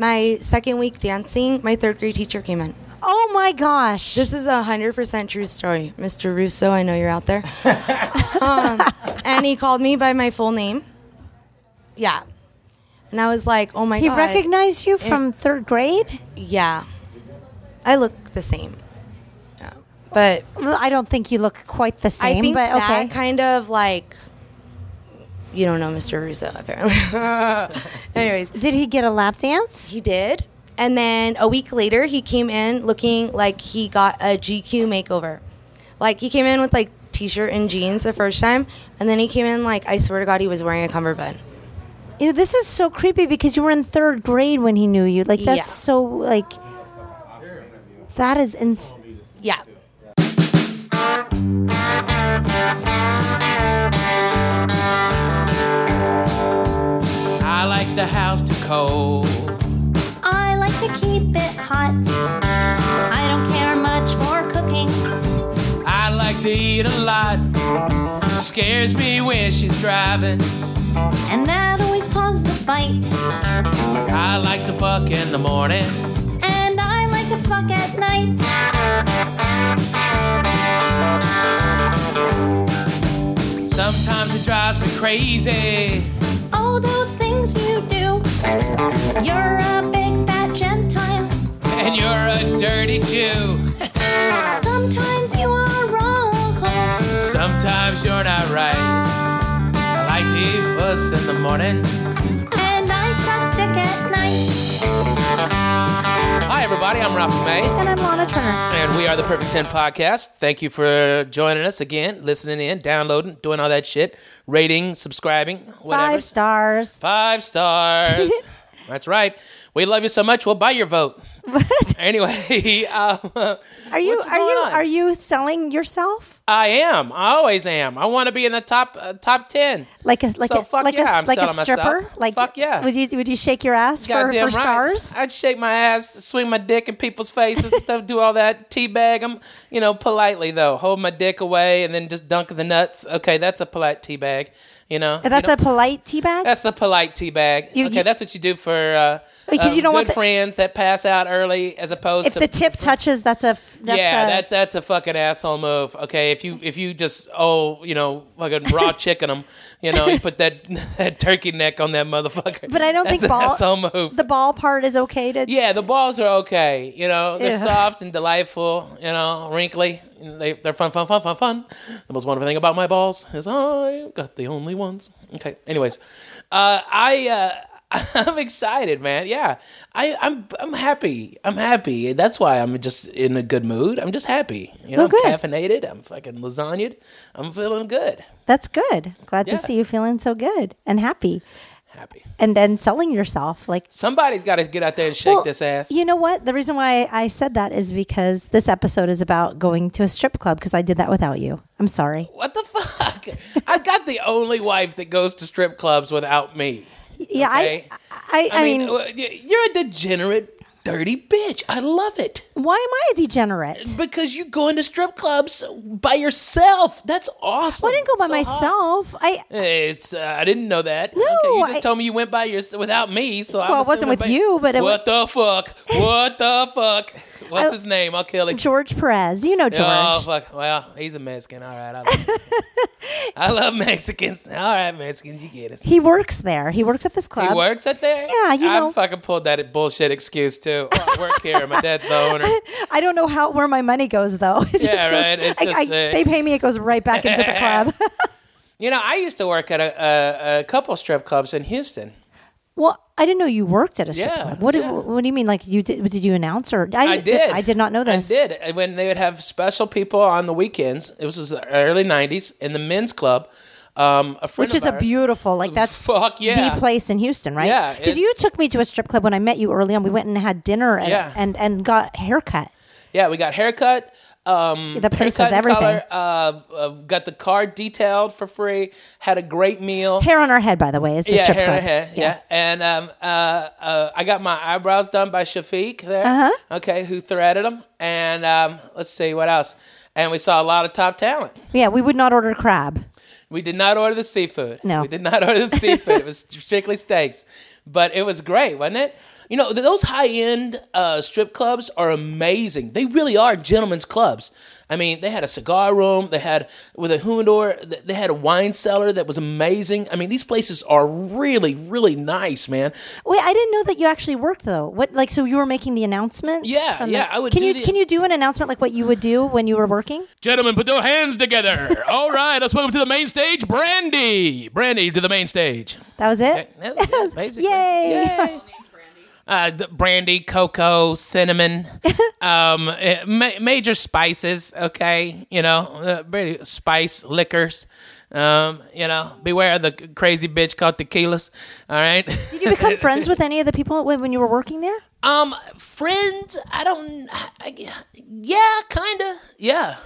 My second week dancing, my third grade teacher came in. Oh my gosh. This is a hundred percent true story, Mr. Russo. I know you're out there. um, and he called me by my full name. Yeah, and I was like, "Oh my he god!" recognized you from third grade? Yeah, I look the same. Yeah. But Well, I don't think you look quite the same, I think but that kind of like you don't know Mr. Russo apparently. Anyways, Did he get a lap dance? he did, and then a week later he came in looking like he got a GQ makeover. Like he came in with like t-shirt and jeans the first time, and then he came in like I swear to God he was wearing a cummerbund. Ew, this is so creepy because you were in third grade when he knew you. Like that's Yeah. so like that is ins- Yeah. Like the house too cold. I like to keep it hot. I don't care much for cooking. I like to eat a lot. Scares me when she's driving. And that always causes a fight. I like to fuck in the morning. And I like to fuck at night. Sometimes it drives me crazy. Oh, those things you do. You're a big fat Gentile. And you're a dirty Jew. Sometimes you are wrong. Sometimes you're not right. I like to eat puss in the morning. Hi, everybody. I'm Ralph May. And I'm Lahna Turner. And we are the Perfect 10 Podcast. Thank you for joining us again, listening in, downloading, doing all that shit, rating, subscribing, whatever. Five stars. Five stars. That's right. We love you so much. We'll buy your vote. But anyway, um, Are you are you on? are you selling yourself I am. I always am. I want to be in the top uh, top ten. like a like So a like yeah, a like a selling myself. stripper? Like Fuck yeah. Would you would you shake your ass for, for right. stars? I'd shake my ass, swing my dick in people's faces stuff, do all that, teabag them, you know, politely though. Hold my dick away and then just dunk the nuts. Okay, that's a polite teabag, you know. That's you a polite tea bag. That's the polite teabag. You- okay, you- that's what you do for uh, Because uh, you don't good want the- friends that pass out early, as opposed if to if the tip touches, that's a that's yeah, a, that's that's a fucking asshole move. Okay, if you if you just oh you know fucking raw chicken them, you know you put that that turkey neck on that motherfucker. But I don't That's think an ball asshole move. the ball part is okay to. yeah, the balls are okay. You know they're Yeah. soft and delightful. You know wrinkly. They they're fun fun fun fun fun. The most wonderful thing about my balls is I got the only ones. Okay. Anyways, uh, I. Uh, I'm excited, man. Yeah, I, I'm. I'm happy. I'm happy. That's why I'm just in a good mood. I'm just happy. You know, good. I'm caffeinated. I'm fucking lasagnaed. I'm feeling good. That's good. Glad Yeah. to see you feeling so good and happy, Happy. and then selling yourself like. Somebody's got to get out there and shake Well, this ass. You know what? The reason why I said that is because this episode is about going to a strip club because I did that without you. I'm sorry. What the fuck? I got the only wife that goes to strip clubs without me. Yeah, Okay? I, I, I, I, mean, mean, you're a degenerate, dirty bitch. I love it. why am I a degenerate? Because you go into strip clubs by yourself. That's awesome. Well, I didn't go by So hot. myself. I It's uh, I didn't know that. No, okay, you just I- told me you went by your without me. So Well, it wasn't with by- you, but it what the fuck? What the fuck? What's I- his name? I'll kill him. George Perez. You know George. Oh fuck! Well, he's a Mexican. All right, I love, Mexicans. I love Mexicans. All right, Mexicans, you get it. He works there. He works at this club. He works at there. Yeah, you know- I fucking pulled that bullshit excuse too. Oh, I work here. My dad's the owner. I don't know how where my money goes though. Yeah, goes- right. It's I- just, I- uh, they pay me. It goes right back into the club. You know, I used to work at a, a, a couple strip clubs in Houston. Well, I didn't know you worked at a strip Yeah, club. What, do- what do you mean? Like you did? Did you announce or I did. I did not know this. I did. When they would have special people on the weekends, it was the early '90s in the men's club. Um, a friend Which is of a beautiful, like that's Fuck yeah. the place in Houston, right? Yeah, because you took me to a strip club when I met you early on. We went and had dinner and Yeah. and, and got haircut. Yeah, we got haircut. Um, The place haircut everything. color, uh, uh, got the car detailed for free. Had a great meal. Hair on our head, by the way, is the yeah, strip hair club. her head. Yeah, and um, uh, uh, I got my eyebrows done by Shafiq there. Uh-huh. Okay, who threaded them? And um, let's see what else. And we saw a lot of top talent. Yeah, we would not order crab. We did not order the seafood. No. we did not order the seafood. it was strictly steaks. but it was great, wasn't it? You know, those high end uh, strip clubs are amazing. They really are gentlemen's clubs. I mean, they had a cigar room. They had with a humidor. They had a wine cellar that was amazing. I mean, these places are really, really nice, man. Wait, I didn't know that you actually worked though. What like so you were making the announcements? Yeah, from yeah, the- I would Can do you the- can you do an announcement like what you would do when you were working? Gentlemen, put your hands together. All right, let's welcome to the main stage, Brandy. Brandy to the main stage. That was it. That was it, basically. Yay. Yay. Uh, brandy, cocoa, cinnamon, um, eh, ma- major spices. Okay, you know, uh, very spice liquors. Um, you know, beware of the crazy bitch called tequilas. All right. Did you become friends with any of the people when, when you were working there? Um, friends, I don't. I, yeah, kind of. Yeah,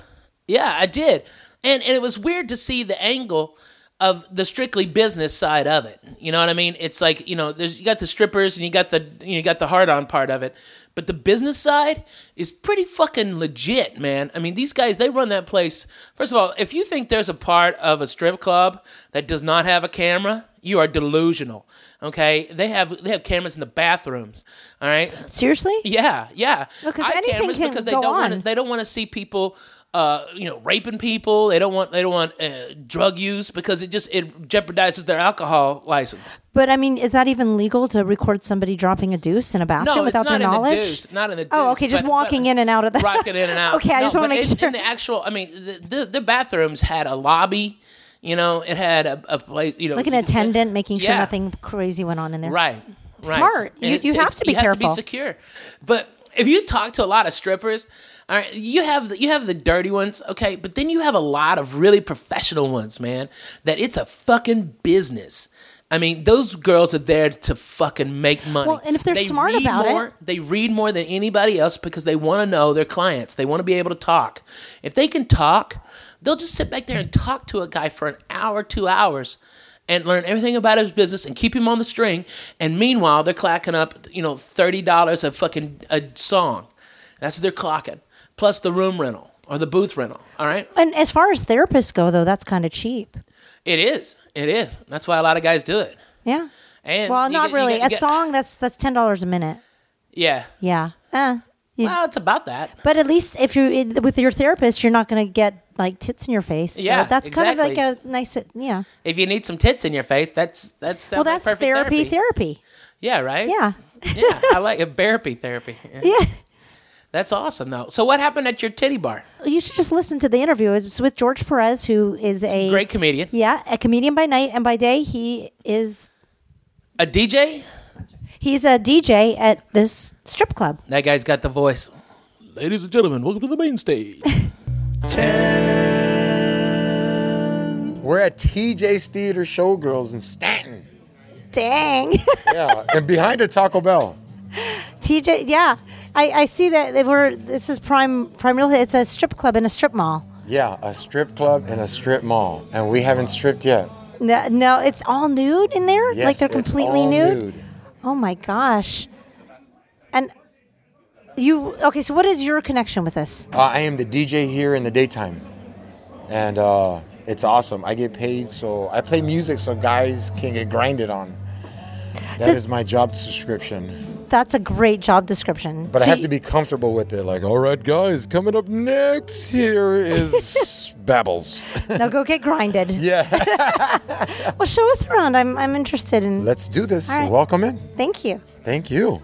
yeah, I did, and and it was weird to see the angle of the strictly business side of it. You know what I mean? It's like you know, there's you got the strippers and you got the you got the hard on part of it, but the business side is pretty fucking legit, man. I mean, these guys they run that place. First of all, if you think there's a part of a strip club that does not have a camera, you are delusional. Okay, they have they have cameras in the bathrooms. All right, Seriously? yeah, yeah. Because anything cameras can because they go don't want on. they don't want to see people uh, you know, raping people. They don't want they don't want uh, drug use because it just it jeopardizes their alcohol license. But I mean, is that even legal to record somebody dropping a deuce in a bathroom No, without their knowledge? deuce. Not in the deuce. Oh, okay, just but- walking but- in and out of the rocking in and out. Okay, I No, just want to make in, sure. In the actual, I mean, the, the, the bathrooms had a lobby. You know, it had a, a place. You know, like an you attendant making sure Yeah. nothing crazy went on in there. Right. right. Smart. You- And you have to be you have to be secure. But if you talk to a lot of strippers, all right, you have the, you have the dirty ones, okay, but then you have a lot of really professional ones, man. That it's a fucking business. I mean, those girls are there to fucking make money. Well, and if they're They smart about it- they read more than anybody else because they want to know their clients. They want to be able to talk. If they can talk, they'll just sit back there and talk to a guy for an hour, two hours, and learn everything about his business and keep him on the string. And meanwhile, they're clacking up, you know, thirty dollars a fucking a song. That's what they're clocking, plus the room rental or the booth rental. All right, And as far as therapists go, though, that's kind of cheap. it is. It is. That's why a lot of guys do it. Yeah. And Well, not get- really. get- a get- song that's that's ten dollars a minute. Yeah. Yeah. Eh. You- Well, it's about that. but at least if you're with your therapist, you're not going to get like tits in your face. So Yeah, that's kind of like a nice. Yeah. If you need some tits in your face, that's that's Well, sounds like that's therapy. Therapy. Yeah, right. Yeah. yeah, I like it. Therapy, therapy. Yeah. Yeah. That's awesome, though. So, what happened at your titty bar? You should just listen to the interview. It's with George Perez, who is a Great comedian, Yeah, a comedian by night, and by day he is a DJ. He's a DJ at this strip club. That guy's got the voice. Ladies and gentlemen, welcome to the main stage. We're at TJ's Theater Showgirls in Stanton. Dang, Yeah, and behind a Taco Bell. TJ. Yeah, I, I see that they were. This is prime prime real. It's a strip club in a strip mall. Yeah, a strip club and a strip mall, and we haven't stripped yet. No, no, it's all nude in there. Yes, like they're it's completely all nude. Oh my gosh. And you okay? So what is your connection with this? Uh, I am the DJ here in the daytime, and uh, it's awesome. I get paid, so I play music so guys can get grinded on. That Does- is my job description. That's a great job description. But I have you- to be comfortable with it. Like, all right, guys, coming up next here is Babbles. Now go get grinded. yeah, Well, show us around. I'm I'm interested in. let's do this. Right. Welcome in. Thank you. Thank you.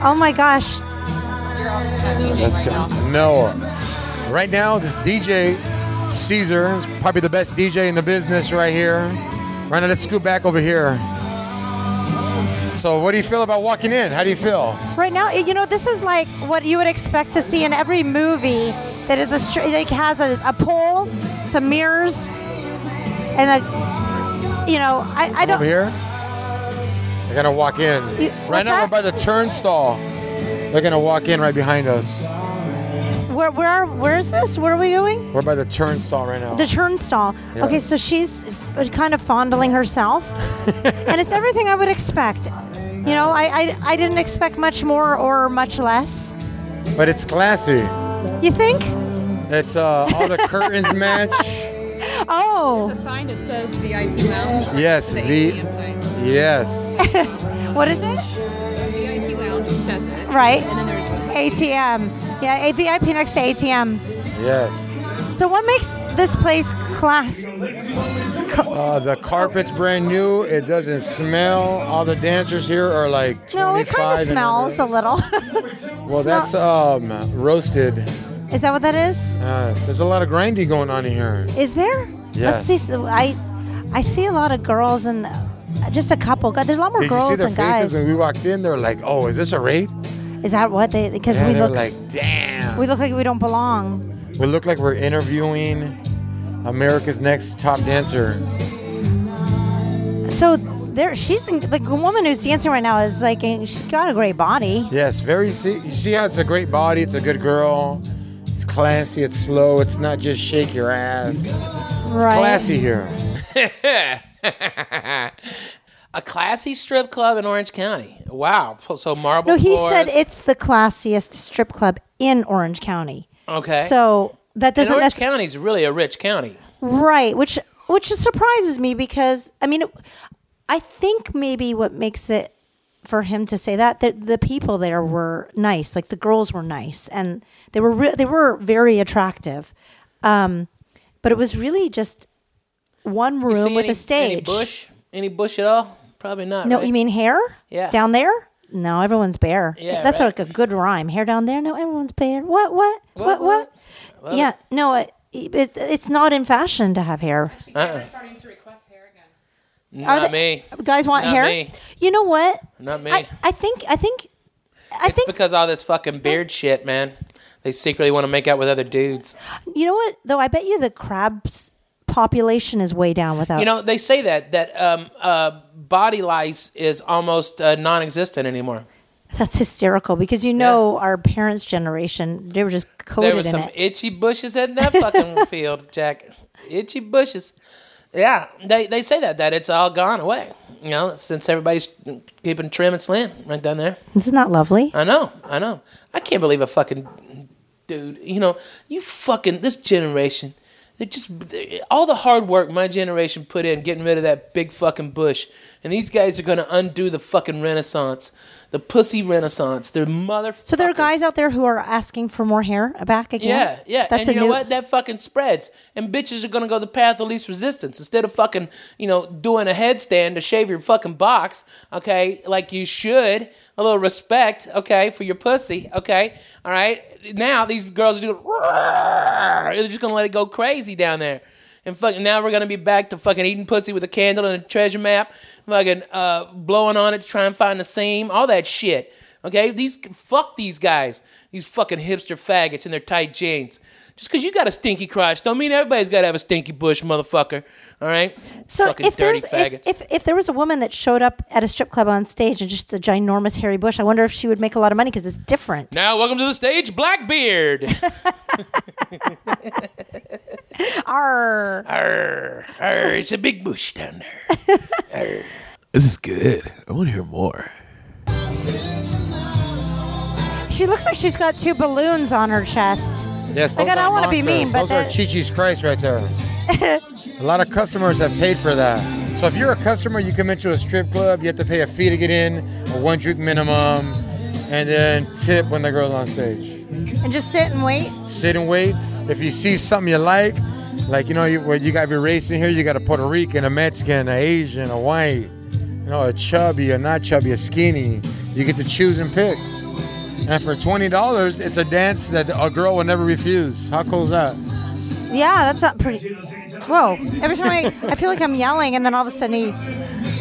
Oh my gosh. Let's go. No. Right now, this DJ, Caesar, is probably the best DJ in the business right here. Right now, let's scoot back over here. So, what do you feel about walking in? How do you feel? Right now, you know, this is like what you would expect to see in every movie that is a str- like has a, a pole, some mirrors, and a, you know, I, I don't. here? They're gonna walk in. You- right now, that? we're by the turnstile. They're gonna walk in right behind us. Where where where is this? Where are we going? We're by the turnstile right now. The turnstile. Yeah. Okay, so she's f- kind of fondling herself, and it's everything I would expect. You know, I, I I didn't expect much more or much less. but it's classy. You think? It's uh, all the curtains match. Oh, There's a sign that says VIP lounge. Yes, The V. ATM sign. Yes. What is it? VIP lounge says it. Right. And then there's ATM. Yeah, a VIP next to ATM. Yes. So what makes this place class? Uh, the carpet's brand new. It doesn't smell. All the dancers here are like 25 No, it kind of smells a little. Well, that's um roasted. is that what that is? Yes. There's a lot of grinding going on in here. Is there? Yes. Let's see. So I, I see a lot of girls and uh, just a couple. God, There's a lot more Did you see girls their than faces guys. when we walked in? They're like, "Oh, is this a raid?" Is that what they? Because Yeah, we they were look like, "Damn." we look like we don't belong. We look like we're interviewing America's Next Top Dancer. So there, she's in, the woman who's dancing right now is like she's got a great body. Yes, very. See, you see how it's a great body. It's a good girl. It's classy. It's slow. It's not just shake your ass. It's Right. classy here. A classy strip club in Orange County. Wow. So marble No, he floors. said it's the classiest strip club in Orange County. Okay. So that And doesn't Orange necessarily County's really a rich county. right, which which surprises me because I mean, I think maybe what makes it for him to say that the, the people there were nice, like the girls were nice, and they were re- they were very attractive, um, but it was really just one room with any, a stage. Any bush? Any bush at all? Probably not. No, right? you mean hair? Yeah. Down there? No, everyone's bare. Yeah, That's right. like a good rhyme. Hair down there? No, everyone's bare. What? What? What? What? Love Yeah. No, it, it, it's not in fashion to have hair. Uh-uh. starting to request hair again. Not they- me. Guys want Not hair? me. You know what? Not me. I, I think. I think. I it's think. because all this fucking beard shit, man. They secretly want to make out with other dudes. you know what? Though I bet you the crabs population is way down without. You know, they say that that um, uh, body lice is almost uh, non-existent anymore. that's hysterical because you know our parents' generation they were just coated there was in some it. itchy bushes in that fucking field, Jack. Itchy bushes. Yeah, they they say that that it's all gone away. You know, since everybody's keeping trim and slim right down there. Isn't that lovely? I know, I know. I can't believe a fucking dude. You know, you fucking this generation. They just they- all the hard work my generation put in getting rid of that big fucking bush, and these guys are gonna undo the fucking renaissance, the pussy renaissance. They're mother. So there are guys out there who are asking for more hair back again. Yeah, yeah. That's and you know new. what? That fucking spreads. And bitches are gonna go the path of least resistance. Instead of fucking, you know, doing a headstand to shave your fucking box, okay, like you should. A little respect, okay, for your pussy, okay? All right. Now these girls are doing they're just gonna let it go crazy down there. And fucking now we're gonna be back to fucking eating pussy with a candle and a treasure map, fucking uh, blowing on it to try and find the seam, all that shit. Okay, these fuck these guys, these fucking hipster faggots in their tight jeans. Just because you got a stinky crotch, don't mean everybody's got to have a stinky bush, motherfucker. All right, So fucking if dirty there's faggots. if, if if there was a woman that showed up at a strip club on stage and just a ginormous hairy bush, I wonder if she would make a lot of money because it's different. now, welcome to the stage, Blackbeard. Arr. Arr, arr, it's a big bush down there. Arr. This is good. I want to hear more. She looks like she's got two balloons on her chest. Yes, Like, I are don't wanna be mean, but those that- are Chi-Chi's Christ right there. a lot of customers have paid for that. So if you're a customer, you come into a strip club, you have to pay a fee to get in, a one drink minimum, and then tip when the girl's on stage. And just sit and wait. Sit and wait. If you see something you like, like you know, you, you got your race in here, you got a Puerto Rican, a Mexican, a Asian, a white, you know, a chubby, a not chubby, a skinny. You get to choose and pick. And for twenty dollars, it's a dance that a girl will never refuse. How cool is that? Yeah, that's not pretty. Whoa! Every time I, I feel like I'm yelling, and then all of a sudden he,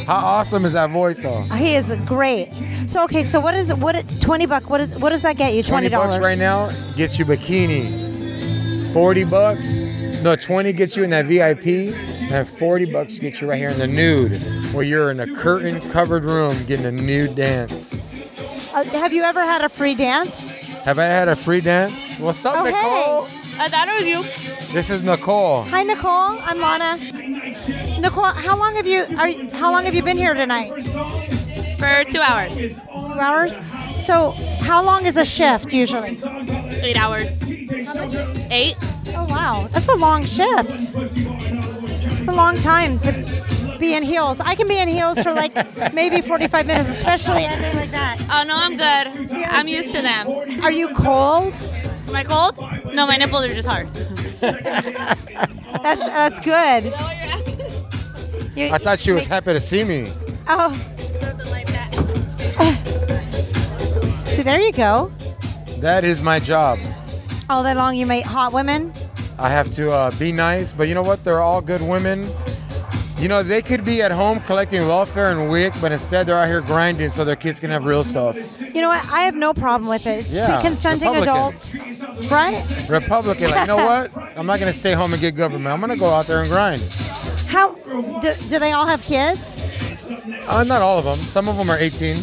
How awesome is that voice, though? he is great. So okay, so what is it what? It's twenty buck. What is what does that get you? Twenty Twenty bucks dollars right now gets you bikini. Forty bucks, no, twenty gets you in that VIP, and forty bucks gets you right here in the nude, where you're in a curtain-covered room getting a nude dance. Uh, have you ever had a free dance? Have I had a free dance? What's up, Oh, Nicole? I thought it was you. This is Nicole. Hi, Nicole. I'm Lahna. Nicole, how long have you are you, how long have you been here tonight? For two hours. Two hours. So, how long is a shift usually? Eight hours. Eight? Oh wow, that's a long shift. It's a long time to be in heels. I can be in heels for like maybe 45 minutes, especially a day like that. Oh no, I'm good. I'm used to them. Are you cold? Am I cold? No, my nipples are just hard. That's that's good. You- I thought she was happy to see me. Oh, see, there you go. That is my job. All day long, you meet hot women. I have to uh, be nice, but you know what? They're all good women. You know, they could be at home collecting welfare and WIC, but instead they're out here grinding so their kids can have real stuff. You know what? I have no problem with it. It's Yeah, consenting adults, right? Republican, like, you know what? I'm not going to stay home and get government. I'm going to go out there and grind. How do, do they all have kids? Uh, not all of them. Some of them are 18.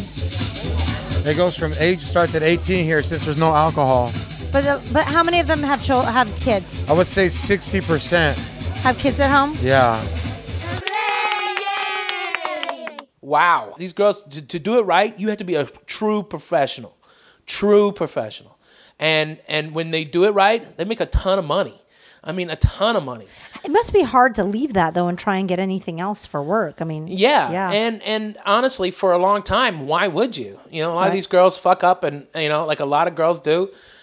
It goes from age starts at 18 here since there's no alcohol. But uh, but how many of them have chil- have kids? I would say 60%. Have kids at home? Yeah. Wow. These girls, to, to do it right, you have to be a true professional. True professional. And and when they do it right, they make a ton of money. I mean, a ton of money. It must be hard to leave that though and try and get anything else for work. I mean, Yeah. yeah. And and honestly, for a long time, why would you? You know, a lot of these girls fuck up, and you know, like a lot of girls do,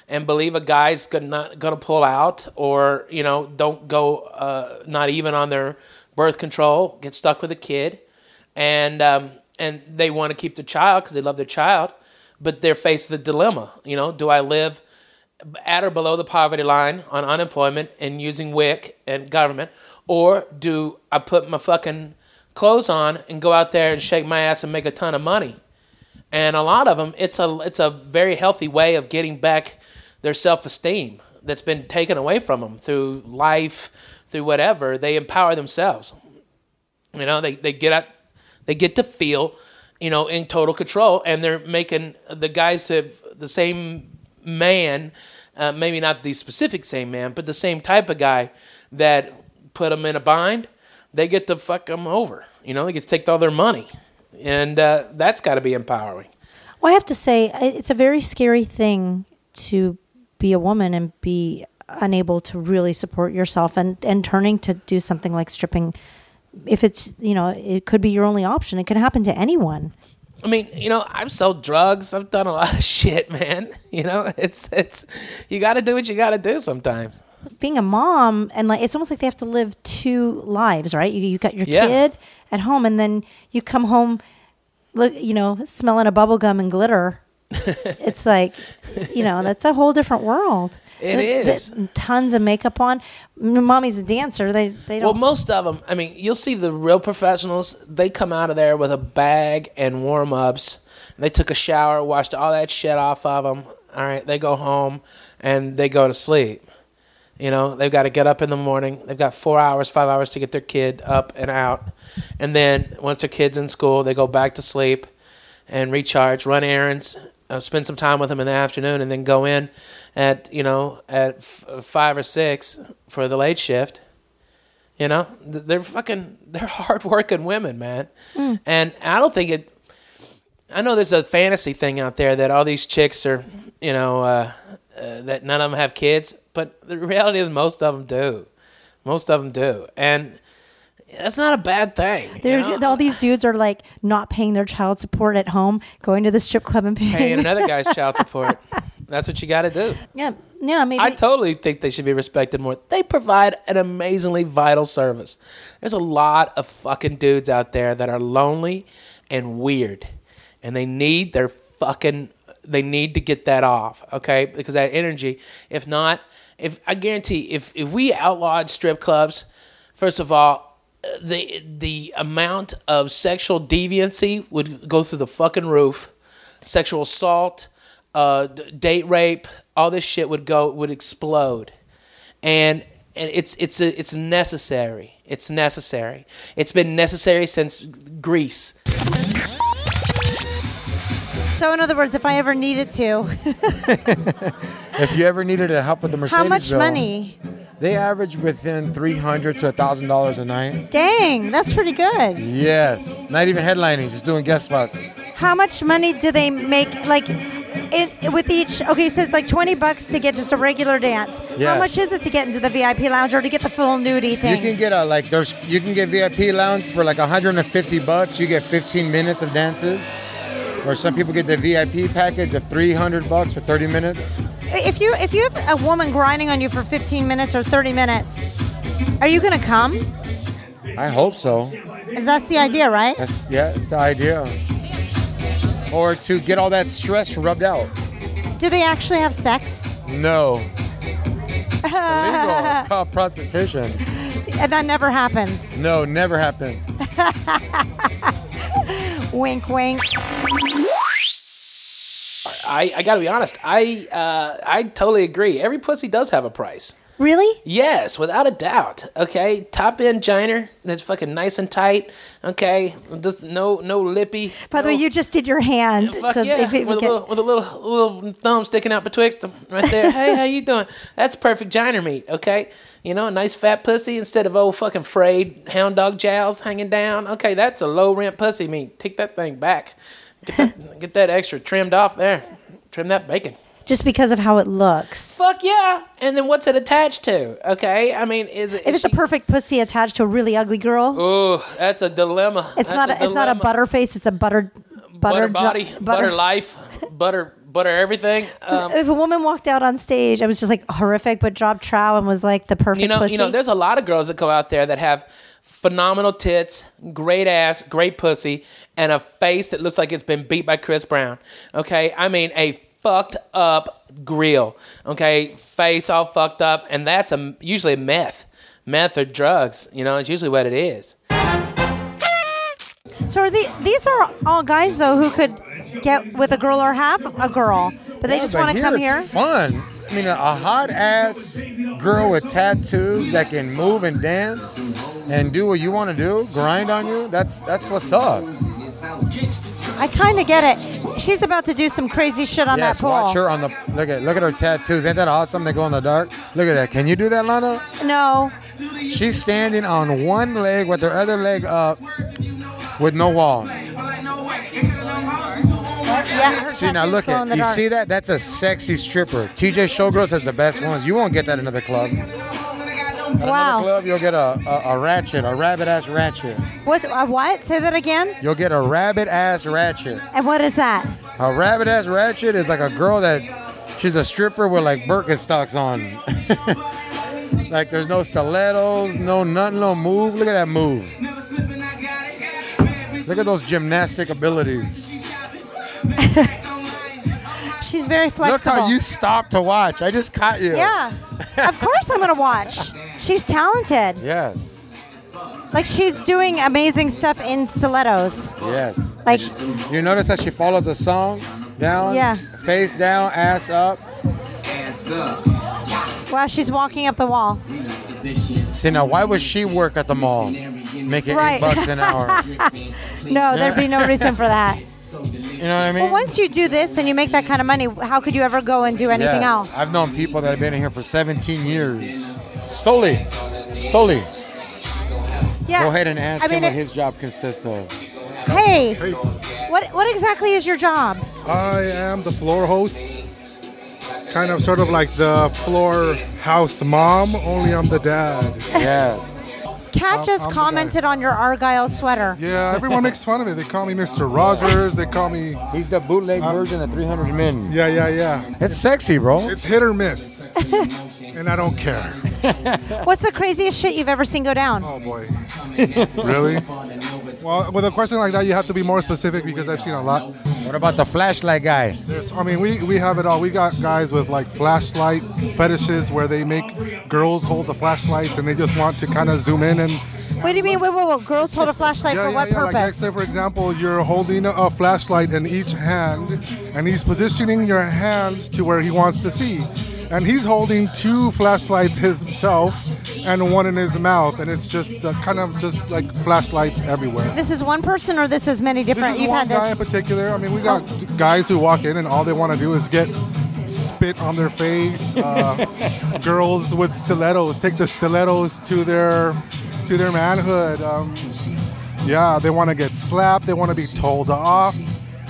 and believe a guy's gonna not gonna pull out, or you know, don't go uh, not even on their birth control, get stuck with a kid, and um, and they want to keep the child because they love their child, but they're faced with a dilemma. You know, do I live at or below the poverty line on unemployment and using WIC and government, or do I put my fucking clothes on and go out there and shake my ass and make a ton of money? And a lot of them, it's a it's a very healthy way of getting back their self esteem that's been taken away from them through life, through whatever. They empower themselves. You know, they they get out, they get to feel, you know, in total control, and they're making the guys the same man, uh, maybe not the specific same man, but the same type of guy that put them in a bind. They get to fuck them over. You know, they get to take all their money, and uh, that's got to be empowering. Well, I have to say, it's a very scary thing to be a woman and be unable to really support yourself and, and turning to do something like stripping. If it's, you know, it could be your only option. It could happen to anyone. I mean, you know, I've sold drugs. I've done a lot of shit, man. You know, it's it's you got to do what you got to do sometimes. Being a mom and like, it's almost like they have to live two lives, right? You, you got your Yeah. kid at home and then you come home, look, you know, smelling a bubble gum and glitter. it's like, you know, that's a whole different world. It Th- th- is. tons of makeup on. Mommy's a dancer. They they don't. Well, most of them, I mean, you'll see the real professionals, they come out of there with a bag and warm ups. They took a shower, washed all that shit off of them. All right, they go home and they go to sleep. You know, they've got to get up in the morning. They've got four hours, five hours to get their kid up and out. And then once their kid's in school, they go back to sleep and recharge, run errands, uh, spend some time with them in the afternoon, and then go in at, you know, at f- five or six for the late shift. You know, they're fucking, they're hardworking women, man. And I don't think it, I know there's a fantasy thing out there that all these chicks are, you know, uh, uh, that none of them have kids, but the reality is most of them do. Most of them do. And that's not a bad thing. you know? all these dudes are like not paying their child support at home, going to the strip club and paying. Paying another guy's child support. That's what you got to do. yeah, yeah, maybe. I totally think they should be respected more. They provide an amazingly vital service. There's a lot of fucking dudes out there that are lonely and weird, and they need their fucking. They need to get that off, okay? Because that energy. If not, if I guarantee, if if we outlawed strip clubs, first of all, the the amount of sexual deviancy would go through the fucking roof. Sexual assault, uh, date rape, all this shit would go would explode, and and it's it's a, it's necessary. It's necessary. It's been necessary since Greece. so, in other words, if I ever needed to, If you ever needed a help with the Mercedes how much bill, money? They average within three hundred to thousand dollars a night. Dang, that's pretty good. Yes, not even headlining, just doing guest spots. How much money do they make? Like, it, with each, okay, so it's like 20 bucks to get just a regular dance. Yes. How much is it to get into the VIP lounge or to get the full nudie thing You can get a like there's you can get VIP lounge for like 150 bucks. You get 15 minutes of dances. Or some people get the VIP package of 300 bucks for 30 minutes. if you if you have a woman grinding on you for 15 minutes or 30 minutes, are you gonna come? I hope so. That's the idea, right? That's yeah, it's the idea. Or to get all that stress rubbed out. Do they actually have sex? No. Illegal. It's called prostitution. And that never happens. No, never happens. Wink, wink. I, I got to be honest. I uh, I totally agree. Every pussy does have a price. Really? Yes, without a doubt. Okay, top end giner that's fucking nice and tight. Okay, just no no lippy. By the way, you just did your hand. Fuck so yeah, with, a little, with a little little thumb sticking out betwixt them right there. hey, how you doing? That's perfect giner meat. Okay, you know, a nice fat pussy instead of old fucking frayed hound dog jowls hanging down. Okay, that's a low rent pussy meat. Take that thing back. Get that, get that extra trimmed off there. Trim that bacon. Just because of how it looks. Fuck yeah! And then what's it attached to? Okay, I mean, is it? If it's a perfect pussy attached to a really ugly girl, Oh, that's a dilemma. it's That's not. A, it's not a butter face. It's a butter. butter, Butter, body, butter, life, butter, butter everything. Um, if a woman walked out on stage, I was just like horrific, but dropped trow and was like the perfect you know, pussy. you know, there's a lot of girls that go out there that have phenomenal tits, great ass, great pussy, and a face that looks like it's been beat by Chris Brown. Okay, I mean a fucked up grill. Okay, face all fucked up, and that's a usually meth, meth or drugs. You know, it's usually what it is. so are the, these are all guys though who could get with a girl or have a girl, but they Yeah, just want to come it's here. Fun. I mean, a, a hot ass girl with tattoos that can move and dance and do what you want to do, grind on you. That's that's what's up. I kind of get it. She's about to do some crazy shit on yes, that pole. watch her on the look at look at her tattoos. Ain't that awesome? They glow in the dark. Look at that. Can you do that, Lahna? No, She's standing on one leg with her other leg up, with no wall. yeah. See now, look at you dark. see that? That's a sexy stripper. TJ Showgirls has the best ones. You won't get that in another club. At another club, you'll get a, a, a ratchet, a rabbit ass ratchet. What? A what? Say that again. You'll get a rabbit ass ratchet. And what is that? A rabbit ass ratchet is like a girl that she's a stripper with like Birkenstocks on. like there's no stilettos, no nothing, no move. Look at that move. Look at those gymnastic abilities. She's very flexible. Look how you stopped to watch. I just caught you. Yeah. of course I'm gonna watch. She's talented. Yes. Like she's doing amazing stuff in stilettos. Yes. Like You notice that she follows the song down? Yeah. Face down, ass up. wow, she's walking up the wall. See now, why would she work at the mall, making Right. eight bucks an hour? No, there'd be no reason for that. You know what I mean? Well, once you do this and you make that kind of money, how could you ever go and do anything Yeah. else? I've known people that have been in here for 17 years. Stoli, Stoli, yeah. go ahead and ask I mean, him what it- his job consists of. Hey, Hey, what what exactly is your job? I am the floor host. Kind of sort of like the floor house mom, only I'm the dad. Yes. Kat just I'm commented on your Argyle sweater. Yeah, everyone makes fun of it. They call me Mr. Rogers. They call me. He's the bootleg version of 300 Men. Yeah, yeah, yeah. It's sexy, bro. It's hit or miss. and I don't care. What's the craziest shit you've ever seen go down? Oh boy. really? Well, with a question like that, you have to be more specific because I've seen a lot. What about the flashlight guy? There's, I mean, we, we have it all. We got guys with like flashlight fetishes where they make girls hold the flashlights and they just want to kind of zoom in and What do you mean? Wait, wait, wait. Girls hold a flashlight yeah, for yeah, what yeah. Like, like purpose? say for example, you're holding a flashlight in each hand, and he's positioning your hand to where he wants to see, and he's holding two flashlights himself and one in his mouth, and it's just uh, kind of just like flashlights everywhere. this is one person or this is many different. This is You've one had guy in particular. I mean, we got d- guys who walk in and all they want to do is get spit on their face. Uh, girls with stilettos take the stilettos to their to their manhood. Um, yeah, they want to get slapped. They want to be told off.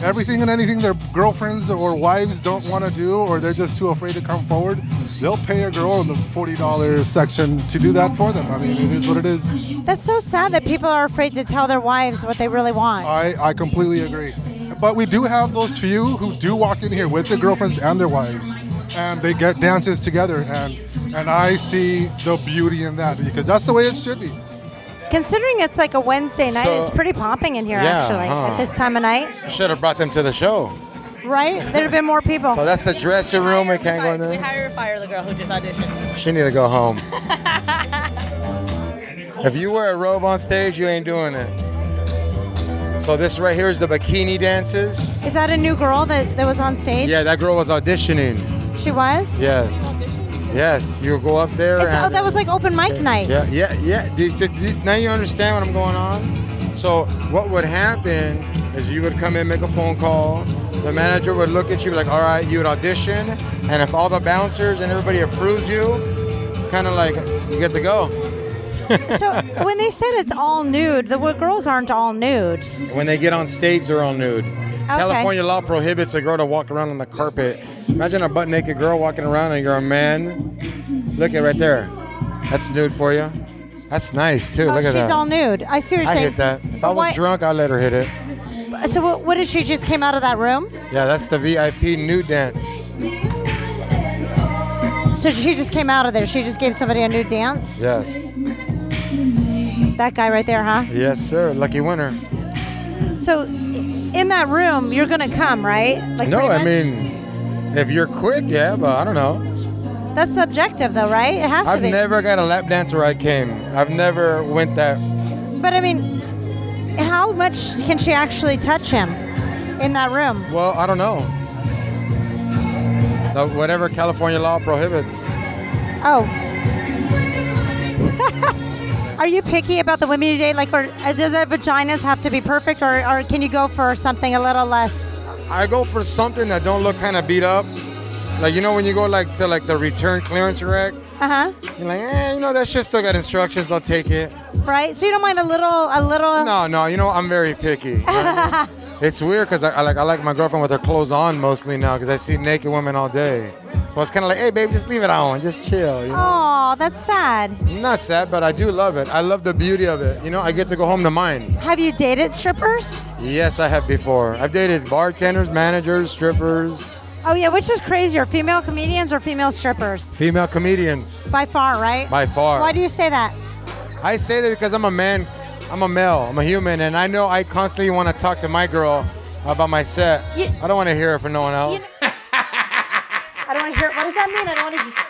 Everything and anything their girlfriends or wives don't want to do, or they're just too afraid to come forward, they'll pay a girl in the forty dollars section to do that for them. I mean, it is what it is. That's so sad that people are afraid to tell their wives what they really want. I, I completely agree. But we do have those few who do walk in here with their girlfriends and their wives, and they get dances together, and and I see the beauty in that because that's the way it should be. Considering it's like a Wednesday night, So- it's pretty popping in here Yeah, actually huh. at this time of night, Should have brought them to the show. right? There'd have been more people. So that's the dressing room. We can't go in We there. hire or fire the girl who just auditioned. She need to go home. if you wear a robe on stage, you ain't doing it. So this right here is the bikini dances. Is that a new girl that, that was on stage? Yeah, that girl was auditioning. She was? Yes. Yes, you go up there. It's- oh, that was like open mic night. Yeah, yeah, yeah. Do, do- do- now you understand what I'm going on. So what would happen is you would come in, make a phone call. The manager would look at you like, all right, you would audition, and if all the bouncers and everybody approves you, it's kind of like you get to go. So when they said it's all nude, the girls aren't all nude. When they get on stage, they're all nude. California law prohibits a girl to walk around on the carpet. Imagine a butt naked girl walking around and you're a man. Look at right there. That's nude for you. That's nice too. Oh, Look she's at that. She's all nude. I see I hit that. If I was why- drunk, I'd let her hit it. So what, what did she just came out of that room? Yeah, that's the VIP nude dance. So she just came out of there. She just gave somebody a nude dance. Yes. That guy right there, huh? Yes, sir. Lucky winner. So in that room, you're gonna come, right? Like no, I mean, if you're quick, yeah, but I don't know. that's subjective, though, right? It has to be I've to be. never got a lap dance where I came. I've never went that. But I mean, how much can she actually touch him in that room? Well, I don't know. The- whatever California law prohibits. Oh. Are you picky about the women you date? Like, or uh, do their vaginas have to be perfect, or, or can you go for something a little less? I go for something that don't look kind of beat up. Like you know when you go like to like the return clearance rack, Uh huh. you're like, eh, you know that shit still got instructions. They'll take it. Right. So you don't mind a little, a little. No, no, you know I'm very picky. it's weird because I, I like I like my girlfriend with her clothes on mostly now because I see naked women all day. So it's kind of like, hey, babe, just leave it on, just chill. You know? Oh, that's sad. Not sad, but I do love it. I love the beauty of it. You know, I get to go home to mine. Have you dated strippers? Yes, I have before. I've dated bartenders, managers, strippers, Oh yeah, which is crazier, female comedians or female strippers? female comedians. By far, right? By far. Why do you say that? I say that because I'm a man, I'm a male, I'm a human, and I know I constantly want to talk to my girl about my set. You- I don't want to hear it from no one else. You I don't want to hear. What does that mean? I don't want to.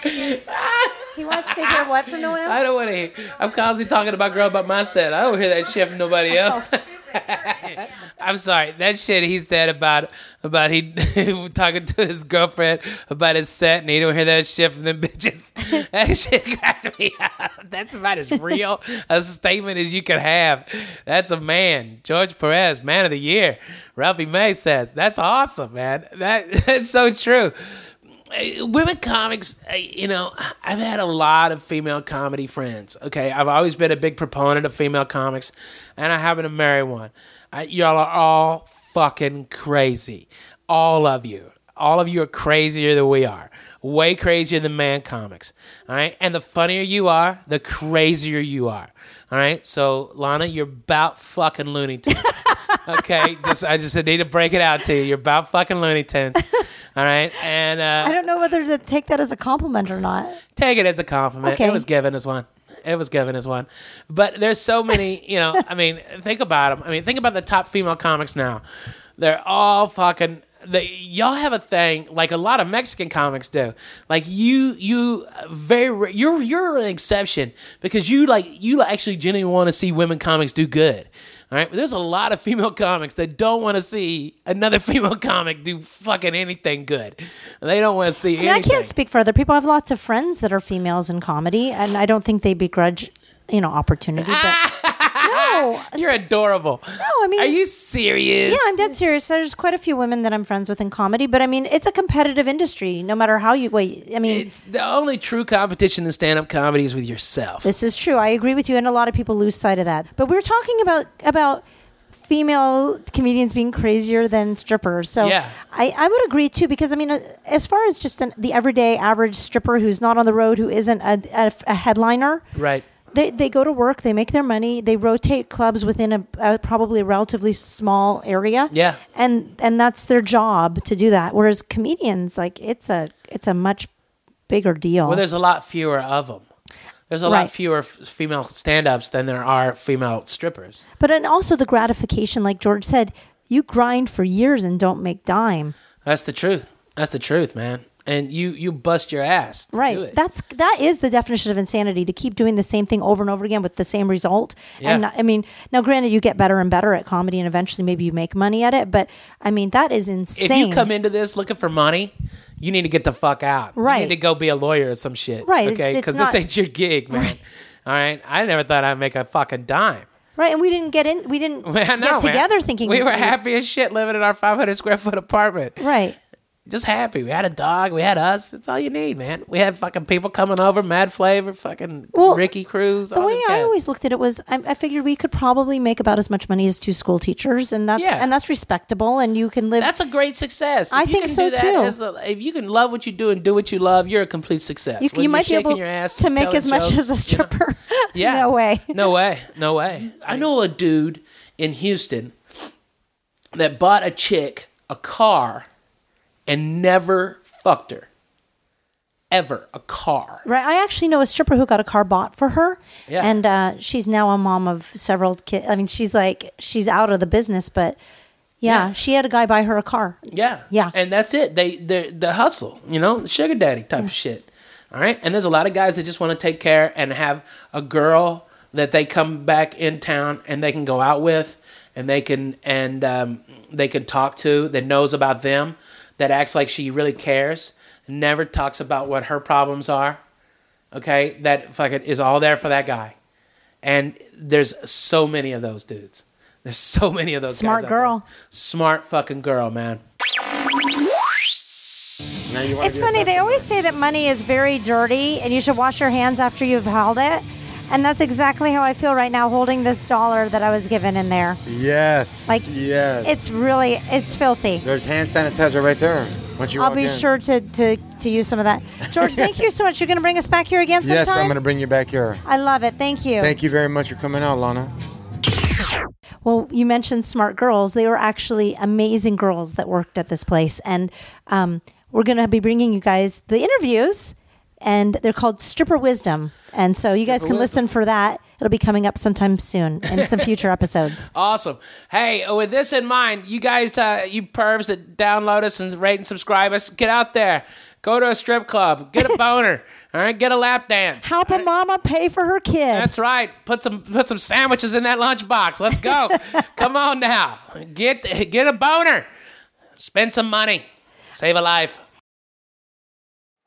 he wants to hear what from no one else. I don't want to hear. I'm constantly talking about girl about my set. I don't hear that shit from nobody oh. else. I'm sorry. That shit he said about about he talking to his girlfriend about his set, and he don't hear that shit from them bitches. That shit cracked me up. That's about as real a statement as you can have. That's a man, George Perez, man of the year. Ralphie May says that's awesome, man. That that's so true women comics, uh, you know, I've had a lot of female comedy friends. Okay, I've always been a big proponent of female comics, and I happen to marry one. I, y'all are all fucking crazy, all of you. All of you are crazier than we are. Way crazier than man comics. All right, and the funnier you are, the crazier you are. All right, so Lahna, you're about fucking Looney Tunes. okay, just I just need to break it out to you. You're about fucking Looney Tunes. All right, and uh, I don't know whether to take that as a compliment or not. take it as a compliment. Okay. It was given as one. It was given as one. But there's so many, you know, I mean, think about them. I mean, think about the top female comics now. They're all fucking they, y'all have a thing like a lot of Mexican comics do. Like you, you very you're you're an exception because you like you actually genuinely want to see women comics do good. All right, but there's a lot of female comics that don't want to see another female comic do fucking anything good. They don't want to see I mean, I can't speak for other people. I have lots of friends that are females in comedy, and I don't think they begrudge, you know, opportunity. But no, You're adorable. no, I mean, Are you serious? Yeah, I'm dead serious. There's quite a few women that I'm friends with in comedy, but I mean, it's a competitive industry. No matter how you wait, I mean, It's the only true competition in stand-up comedy is with yourself. this is true. I agree with you, and a lot of people lose sight of that. But we're talking about about female comedians being crazier than strippers. So Yeah. I, I would agree too because I mean, uh, as far as just an, the everyday average stripper who's not on the road, who isn't a, a, a headliner, Right. They, they go to work, they make their money, they rotate clubs within a, a probably a relatively small area. Yeah. and and that's their job to do that. Whereas comedians, like it's a it's a much bigger deal. Well, there's a lot fewer of them. There's a Right. lot fewer f- female stand-ups than there are female strippers. but and also the gratification, like George said, you grind for years and don't make dime. That's the truth. That's the truth, man. And you you bust your ass. Right. That's that is the definition of insanity to keep doing the same thing over and over again with the same result. Yeah. And not- I mean, now granted you get better and better at comedy and eventually maybe you make money at it, but I mean that is insane. if you come into this looking for money, you need to get the fuck out. You Right. need to go be a lawyer or some shit. Right, Okay. Because this ain't your gig, man. right. All right. I never thought I'd make a fucking dime. Right, and we didn't get in we didn't Man, no, get man. together thinking we were happy as shit living in our 500 square foot apartment. Right. Just happy. We had a dog. We had us. That's all you need, man. We had fucking people coming over. Mad Flavor, fucking Well, Ricky Cruz. The way I always looked at it was, I, I figured we could probably make about as much money as two school teachers, and that's Yeah. and that's respectable, and you can live. That's a great success. I If you think can so, do that too. as the- if you can love what you do and do what you love, you're a complete success. you, you might be able your ass to make as much as a you know. stripper. Yeah. no way. No way. No way. I know a dude in Houston that bought a chick a car and never fucked her. Ever. A car. Right. I actually know a stripper who got a car bought for her, Yeah. and uh, she's now a mom of several kids. I mean, she's like she's out of the business, but yeah, Yeah. she had a guy buy her a car. Yeah. Yeah. And that's it. They the the hustle, you know, sugar daddy type of shit. All right? And there's a lot of guys that just want to take care and have a girl that they come back in town and they can go out with and they can and um, they can talk to that knows about them that acts like she really cares never talks about what her problems are okay that fucking is all there for that guy and there's so many of those dudes there's so many of those Smart guys girl. smart fucking girl man Now you It's funny. They always say that money is very dirty, and you should wash your hands after you've held it. And that's exactly how I feel right now, holding this dollar that I was given in there. Yes. Like, yes. It's really, it's filthy. There's hand sanitizer right there. Once you I'll be in. sure to, to, to use some of that. George, thank you so much. You're going to bring us back here again sometime? Yes, I'm going to bring you back here. I love it. Thank you. Thank you very much for coming out, Lahna. Well, you mentioned smart girls. They were actually amazing girls that worked at this place. And um, we're going to be bringing you guys the interviews, and they're called Stripper Wisdom. And so you guys Stripper can Wisdom. listen for that. It'll be coming up sometime soon in some future episodes. Awesome. Hey, with this in mind, you guys, uh, you pervs that download us and rate and subscribe us, get out there. Go to a strip club. Get a boner. all right, get a lap dance. Help a mama pay for her kid. That's right. Put some put some sandwiches in that lunchbox. Let's go. Come on now. Get get a boner. Spend some money. Save a life.